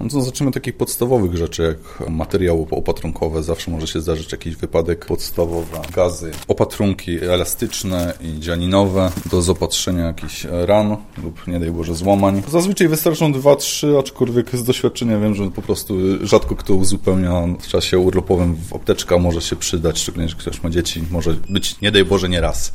No to zaczniemy od takich podstawowych rzeczy, jak materiały opatrunkowe. Zawsze może się zdarzyć jakiś wypadek. Podstawowe gazy, opatrunki elastyczne i dzianinowe do zaopatrzenia jakichś ran lub nie daj Boże złamań. Zazwyczaj wystarczą dwa, trzy, aczkolwiek z doświadczenia wiem, że po prostu rzadko kto uzupełnia w czasie urlopowym w apteczka może się przydać, szczególnie, że ktoś ma dzieci. Może być, nie daj Boże, nie raz.